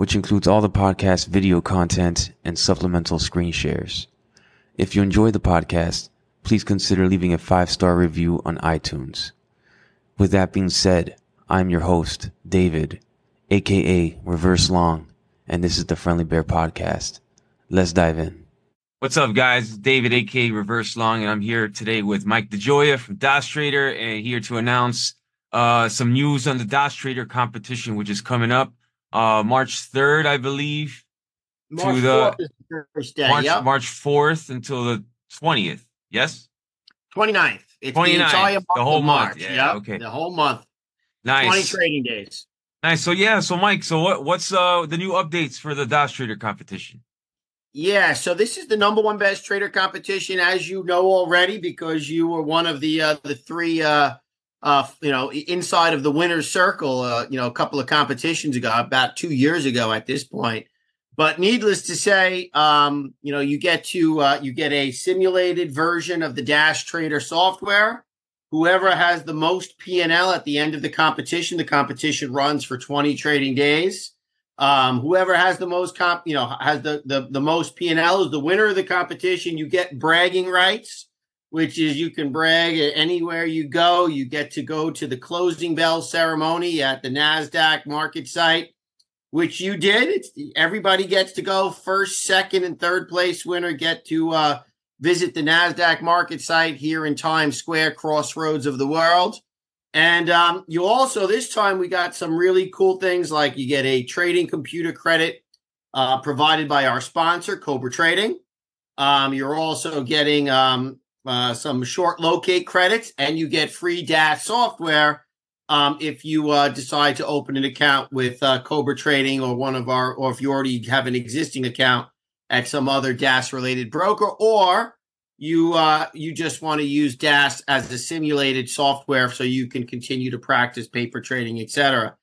which includes all the podcast video content and supplemental screen shares. If you enjoy the podcast, please consider leaving a five star review on iTunes. With that being said, I'm your host, David, aka Reverse Long, and this is the Friendly Bear Podcast. Let's dive in. What's up, guys? David, aka Reverse Long, and I'm here today with Mike DeGioia from DAS Trader, and here to announce uh, some news on the DAS Trader competition, which is coming up uh, March 3rd, I believe. March to the 4th is the first day. March, yep. March 4th until the 20th. Yes? 29th. It's 29th, the entire month the whole month. March. Yeah, Yep, okay. The whole month. Nice. 20 trading days. Nice. So yeah, so Mike, so what what's uh the new updates for the DAS Trader competition? Yeah, so this is the number one best trader competition, as you know already, because you were one of the uh, the three, uh, uh, you know, inside of the winner's circle. Uh, you know, a couple of competitions ago, about two years ago at this point. But needless to say, um, you know, you get to uh, you get a simulated version of the DAS Trader software. Whoever has the most P and L at the end of the competition, the competition runs for twenty trading days. Um, whoever has the most comp, you know, has the the, the most P and L is the winner of the competition. You get bragging rights, which is you can brag anywhere you go. You get to go to the closing bell ceremony at the Nasdaq market site, which you did. It's, everybody gets to go. First, second, and third place winner get to uh, visit the Nasdaq market site here in Times Square, crossroads of the world. And um, you also, this time, we got some really cool things like you get a trading computer credit uh, provided by our sponsor, Cobra Trading. Um, you're also getting um, uh, some short locate credits, and you get free DAS software um, if you uh, decide to open an account with uh, Cobra Trading or one of our, or if you already have an existing account at some other DAS related broker, or you uh, you just want to use DAS as a simulated software so you can continue to practice paper trading, etc.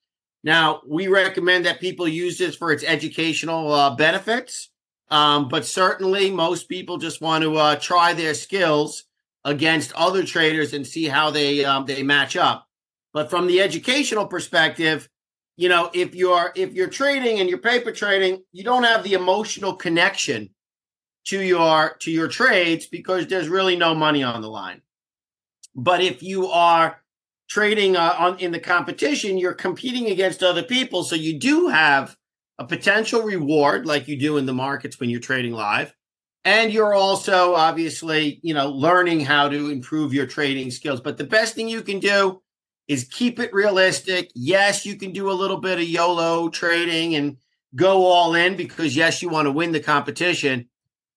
Now, we recommend that people use this for its educational uh, benefits, um, but certainly most people just want to uh, try their skills against other traders and see how they um, they match up. But from the educational perspective, you know, if you're if you're trading and you're paper trading, you don't have the emotional connection to your to your trades because there's really no money on the line. But if you are trading uh, on in the competition, you're competing against other people, so you do have a potential reward like you do in the markets when you're trading live. And you're also obviously, you know, learning how to improve your trading skills. But the best thing you can do is keep it realistic. Yes, you can do a little bit of YOLO trading and go all in because yes, you want to win the competition.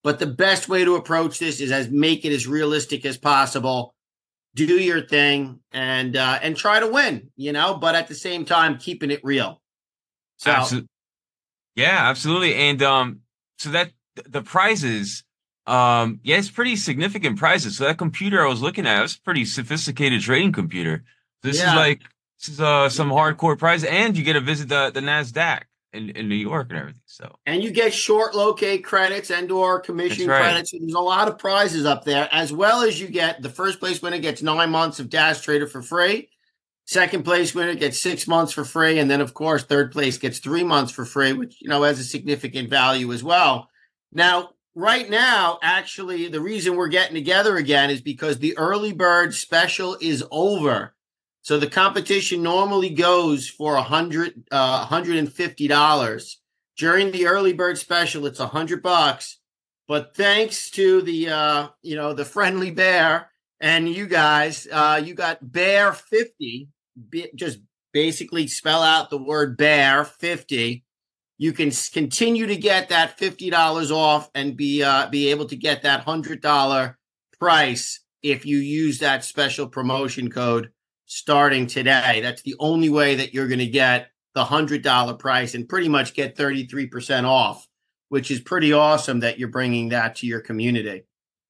But the best way to approach this is as make it as realistic as possible. Do your thing and uh, and try to win, you know, but at the same time keeping it real. So Absolutely. Yeah, absolutely. And um, so that the prizes, um, yeah, it's pretty significant prizes. So that computer I was looking at, it's a pretty sophisticated trading computer. This is like this is uh some hardcore prize, and you get to visit the the Nasdaq in, in New York and everything. So and you get short locate credits and or commission right. credits. There's a lot of prizes up there, as well as you get the first place winner gets nine months of DAS Trader for free. Second place winner gets six months for free. And then, of course, third place gets three months for free, which, you know, has a significant value as well. Now, right now, actually, the reason we're getting together again is because the early bird special is over. So the competition normally goes for a hundred, uh, $150. During the early bird special, it's a hundred bucks. But thanks to the, uh, you know, the friendly bear and you guys, uh, you got bear 50 just basically spell out the word bear 50 you can continue to get that $50 off and be uh, be able to get that $100 price if you use that special promotion code starting today. That's the only way that you're going to get the $100 price and pretty much get 33% off which is pretty awesome that you're bringing that to your community.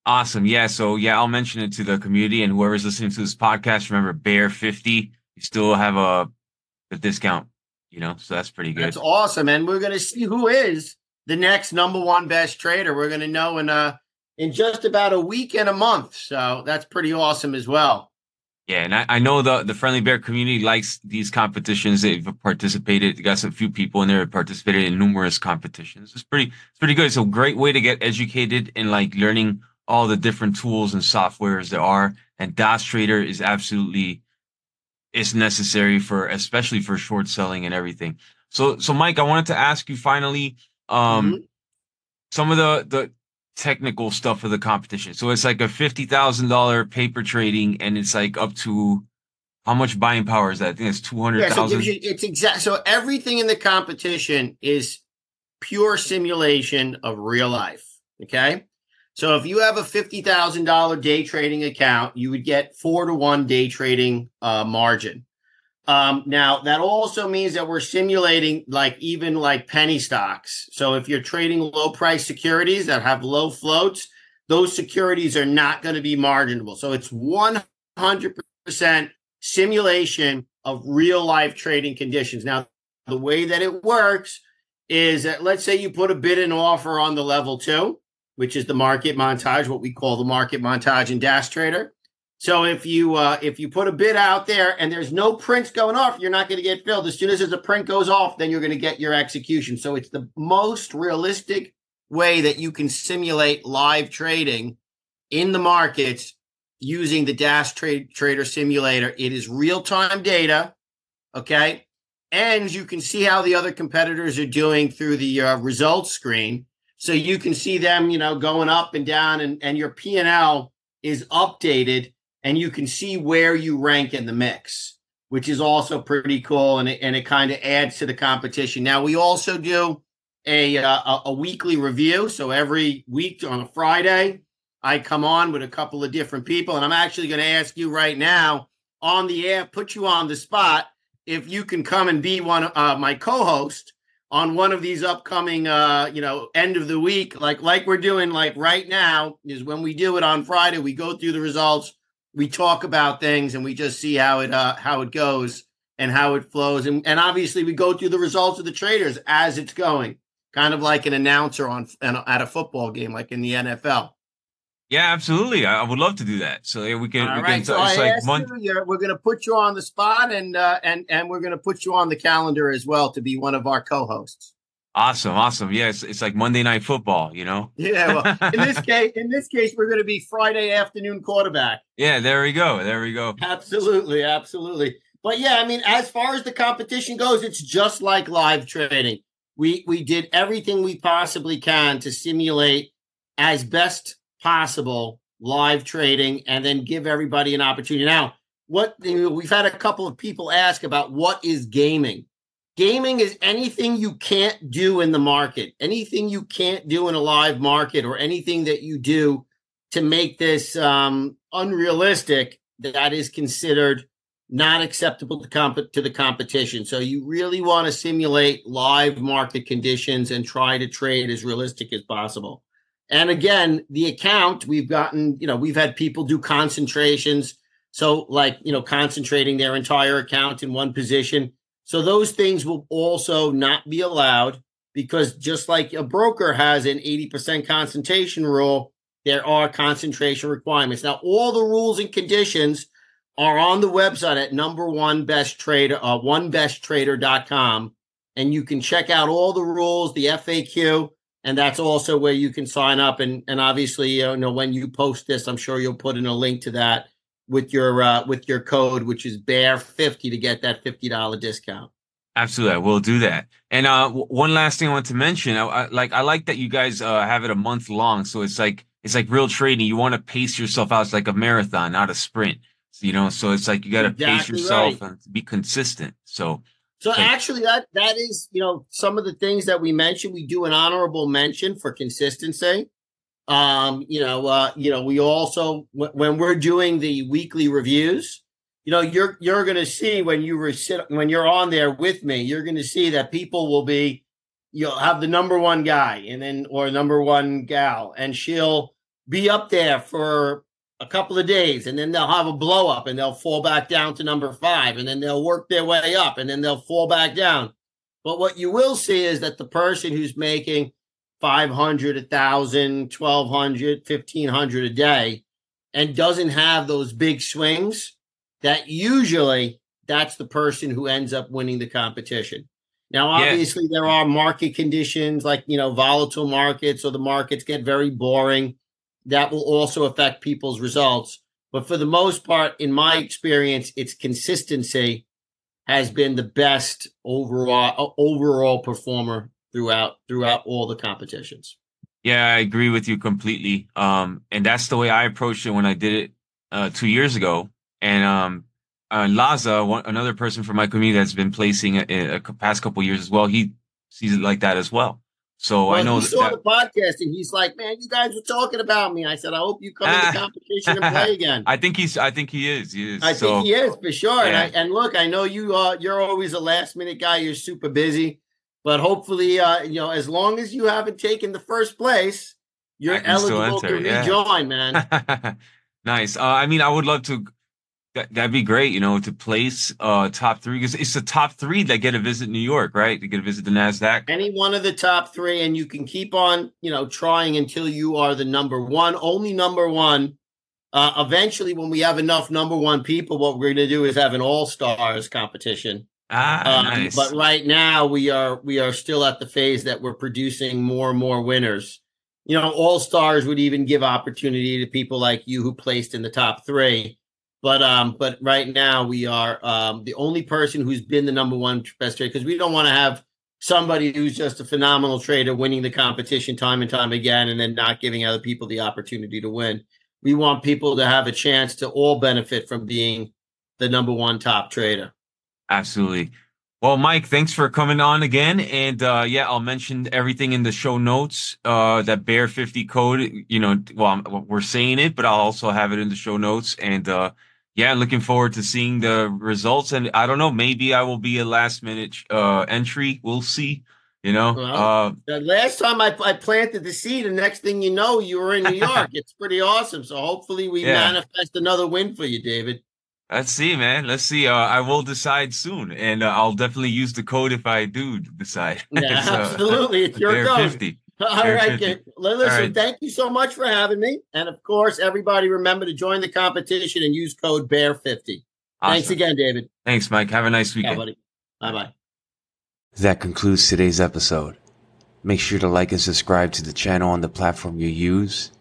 Awesome. Yeah so yeah i'll mention it to the community and whoever's listening to this podcast remember bear 50 you still have a a discount. You know, so that's pretty good. That's awesome, and we're gonna see who is the next number one best trader. We're gonna know in uh in just about a week and a month. So that's pretty awesome as well. Yeah, and I, I know the the friendly bear community likes these competitions. They've participated. Got some few people in there participated in numerous competitions. It's pretty it's pretty good. It's a great way to get educated and like learning all the different tools and softwares there are. And DAS Trader is absolutely it's necessary for especially for short selling and everything. So so Mike, I wanted to ask you finally um mm-hmm. some of the the technical stuff of the competition. So it's like a fifty thousand dollar paper trading, and it's like up to how much buying power is that? I think it's two hundred thousand. Yeah, so it's exact. So everything in the competition is pure simulation of real life. Okay. So if you have a fifty thousand dollar day trading account, you would get four to one day trading uh, margin. Um, now that also means that we're simulating like even like penny stocks. So if you're trading low price securities that have low floats, those securities are not going to be marginable. So it's 100% simulation of real life trading conditions. Now, the way that it works is that let's say you put a bid and offer on the level two, which is the market montage, what we call the market montage in DAS Trader. So if you uh, if you put a bid out there and there's no prints going off, you're not going to get filled. As soon as there's a print goes off, then you're going to get your execution. So it's the most realistic way that you can simulate live trading in the markets using the DAS Trade Trader Simulator. It is real time data, okay, and you can see how the other competitors are doing through the uh, results screen. So you can see them, you know, going up and down, and and your P and L is updated and you can see where you rank in the mix, which is also pretty cool. And it, and it kind of adds to the competition. Now, we also do a, uh, a weekly review. So every week on a Friday, I come on with a couple of different people. And I'm actually going to ask you right now on the air, put you on the spot, if you can come and be one uh, my co-host on one of these upcoming uh you know end of the week like like we're doing like right now is when we do it on friday we go through the results we talk about things and we just see how it uh, how it goes and how it flows. And, and obviously we go through the results of the traders as it's going kind of like an announcer on at a football game like in the NFL yeah absolutely I would love to do that so yeah, we can, All we right. can so it's like month- you, we're going to put you on the spot and uh, and and we're going to put you on the calendar as well to be one of our co-hosts Awesome, awesome. Yeah, it's, it's like Monday night football, you know. Yeah, well, in this case, in this case, we're going to be Friday afternoon quarterback. Yeah, there we go. There we go. Absolutely, absolutely. But yeah, I mean, as far as the competition goes, it's just like live trading. We we did everything we possibly can to simulate as best possible live trading, and then give everybody an opportunity. Now, what we've had a couple of people ask about what is gaming Gaming is anything you can't do in the market, anything you can't do in a live market, or anything that you do to make this um, unrealistic that is considered not acceptable to, comp- to the competition. So you really want to simulate live market conditions and try to trade as realistic as possible. And again, the account we've gotten, you know, we've had people do concentrations. So like, you know, concentrating their entire account in one position so those things will also not be allowed because just like a broker has an 80% concentration rule, there are concentration requirements. Now, all the rules and conditions are on the website at number one best trader, uh, onebesttrader.com. And you can check out all the rules, the FAQ, and that's also where you can sign up. And, and obviously, you know, when you post this, I'm sure you'll put in a link to that with your uh, with your code, which is Bear fifty, to get that fifty dollar discount. Absolutely, I will do that. And uh, w- one last thing I want to mention, I, I, like I like that you guys uh, have it a month long, so it's like it's like real trading. You want to pace yourself out. It's like a marathon, not a sprint. You know, so it's like you got to exactly pace yourself right. and be consistent. So, so actually, that that is you know some of the things that we mentioned. We do an honorable mention for consistency. Um, you know, uh, you know, we also when we're doing the weekly reviews, you know, you're you're going to see when you were sit when you're on there with me, you're going to see that people will be you'll have the number one guy and then or number one gal, and she'll be up there for a couple of days and then they'll have a blow up and they'll fall back down to number five and then they'll work their way up and then they'll fall back down. But what you will see is that the person who's making 500, 1,000, 1,200, 1,500 a day and doesn't have those big swings, that usually that's the person who ends up winning the competition. Now, obviously, yeah. there are market conditions like, you know, volatile markets or the markets get very boring. That will also affect people's results. But for the most part, in my experience, it's consistency has been the best overall overall performer throughout throughout all the competitions. Yeah, I agree with you completely. Um, and that's the way I approached it when I did it uh, two years ago. And um, uh, Laza, one, another person from my community that's been placing a, a past couple years as well, he sees it like that as well. So well, I know he saw that, the podcast and he's like, "Man, you guys were talking about me." I said, "I hope you come uh, to the competition and play again." I think he's. I think he is. He is. I so, think he is for sure. Yeah. And, I, and, look, I know you. Uh, you're always a last minute guy. You're super busy, but hopefully, uh, you know, as long as you haven't taken the first place, you're eligible enter, to rejoin, man. nice. Uh, I mean, I would love to that, that'd be great, you know, to place uh top three because it's the top three that get a visit New York, right? To get a visit the Nasdaq. Any one of the top three, and you can keep on, you know, trying until you are the number one, only number one. Uh, eventually, when we have enough number one people, what we're going to do is have an all stars competition. Ah, um, nice. But right now, we are we are still at the phase that we're producing more and more winners. You know, all stars would even give opportunity to people like you who placed in the top three but um, but right now we are um the only person who's been the number one best trader because we don't want to have somebody who's just a phenomenal trader winning the competition time and time again and then not giving other people the opportunity to win. We want people to have a chance to all benefit from being the number one top trader. Absolutely. Well, Mike, thanks for coming on again. And uh, yeah, I'll mention everything in the show notes. Uh, that Bear 50 code, you know, well, we're saying it, but I'll also have it in the show notes. And uh, yeah, looking forward to seeing the results. And I don't know, maybe I will be a last minute uh, entry. We'll see. You know, well, uh, the last time I, I planted the seed, the next thing you know, you were in New York. it's pretty awesome. So hopefully, we yeah. manifest another win for you, David. Let's see, man. Let's see. Uh, I will decide soon, and uh, I'll definitely use the code if I do decide. Yeah, so, absolutely. It's your code. 50. All right, listen, right. thank you so much for having me. And of course, everybody remember to join the competition and use code BEAR50. Awesome. Thanks again, David. Thanks, Mike. Have a nice weekend. Yeah, bye bye. That concludes today's episode. Make sure to like and subscribe to the channel on the platform you use.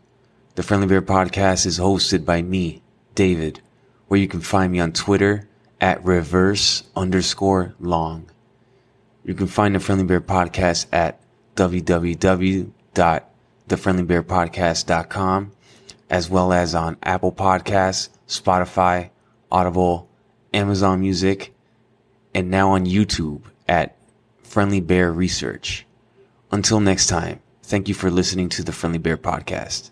The Friendly Bear Podcast is hosted by me, David, where you can find me on Twitter at reverse underscore long. You can find the Friendly Bear Podcast at www.thefriendlybearpodcast.com, as well as on Apple Podcasts, Spotify, Audible, Amazon Music, and now on YouTube at Friendly Bear Research. Until next time, thank you for listening to the Friendly Bear Podcast.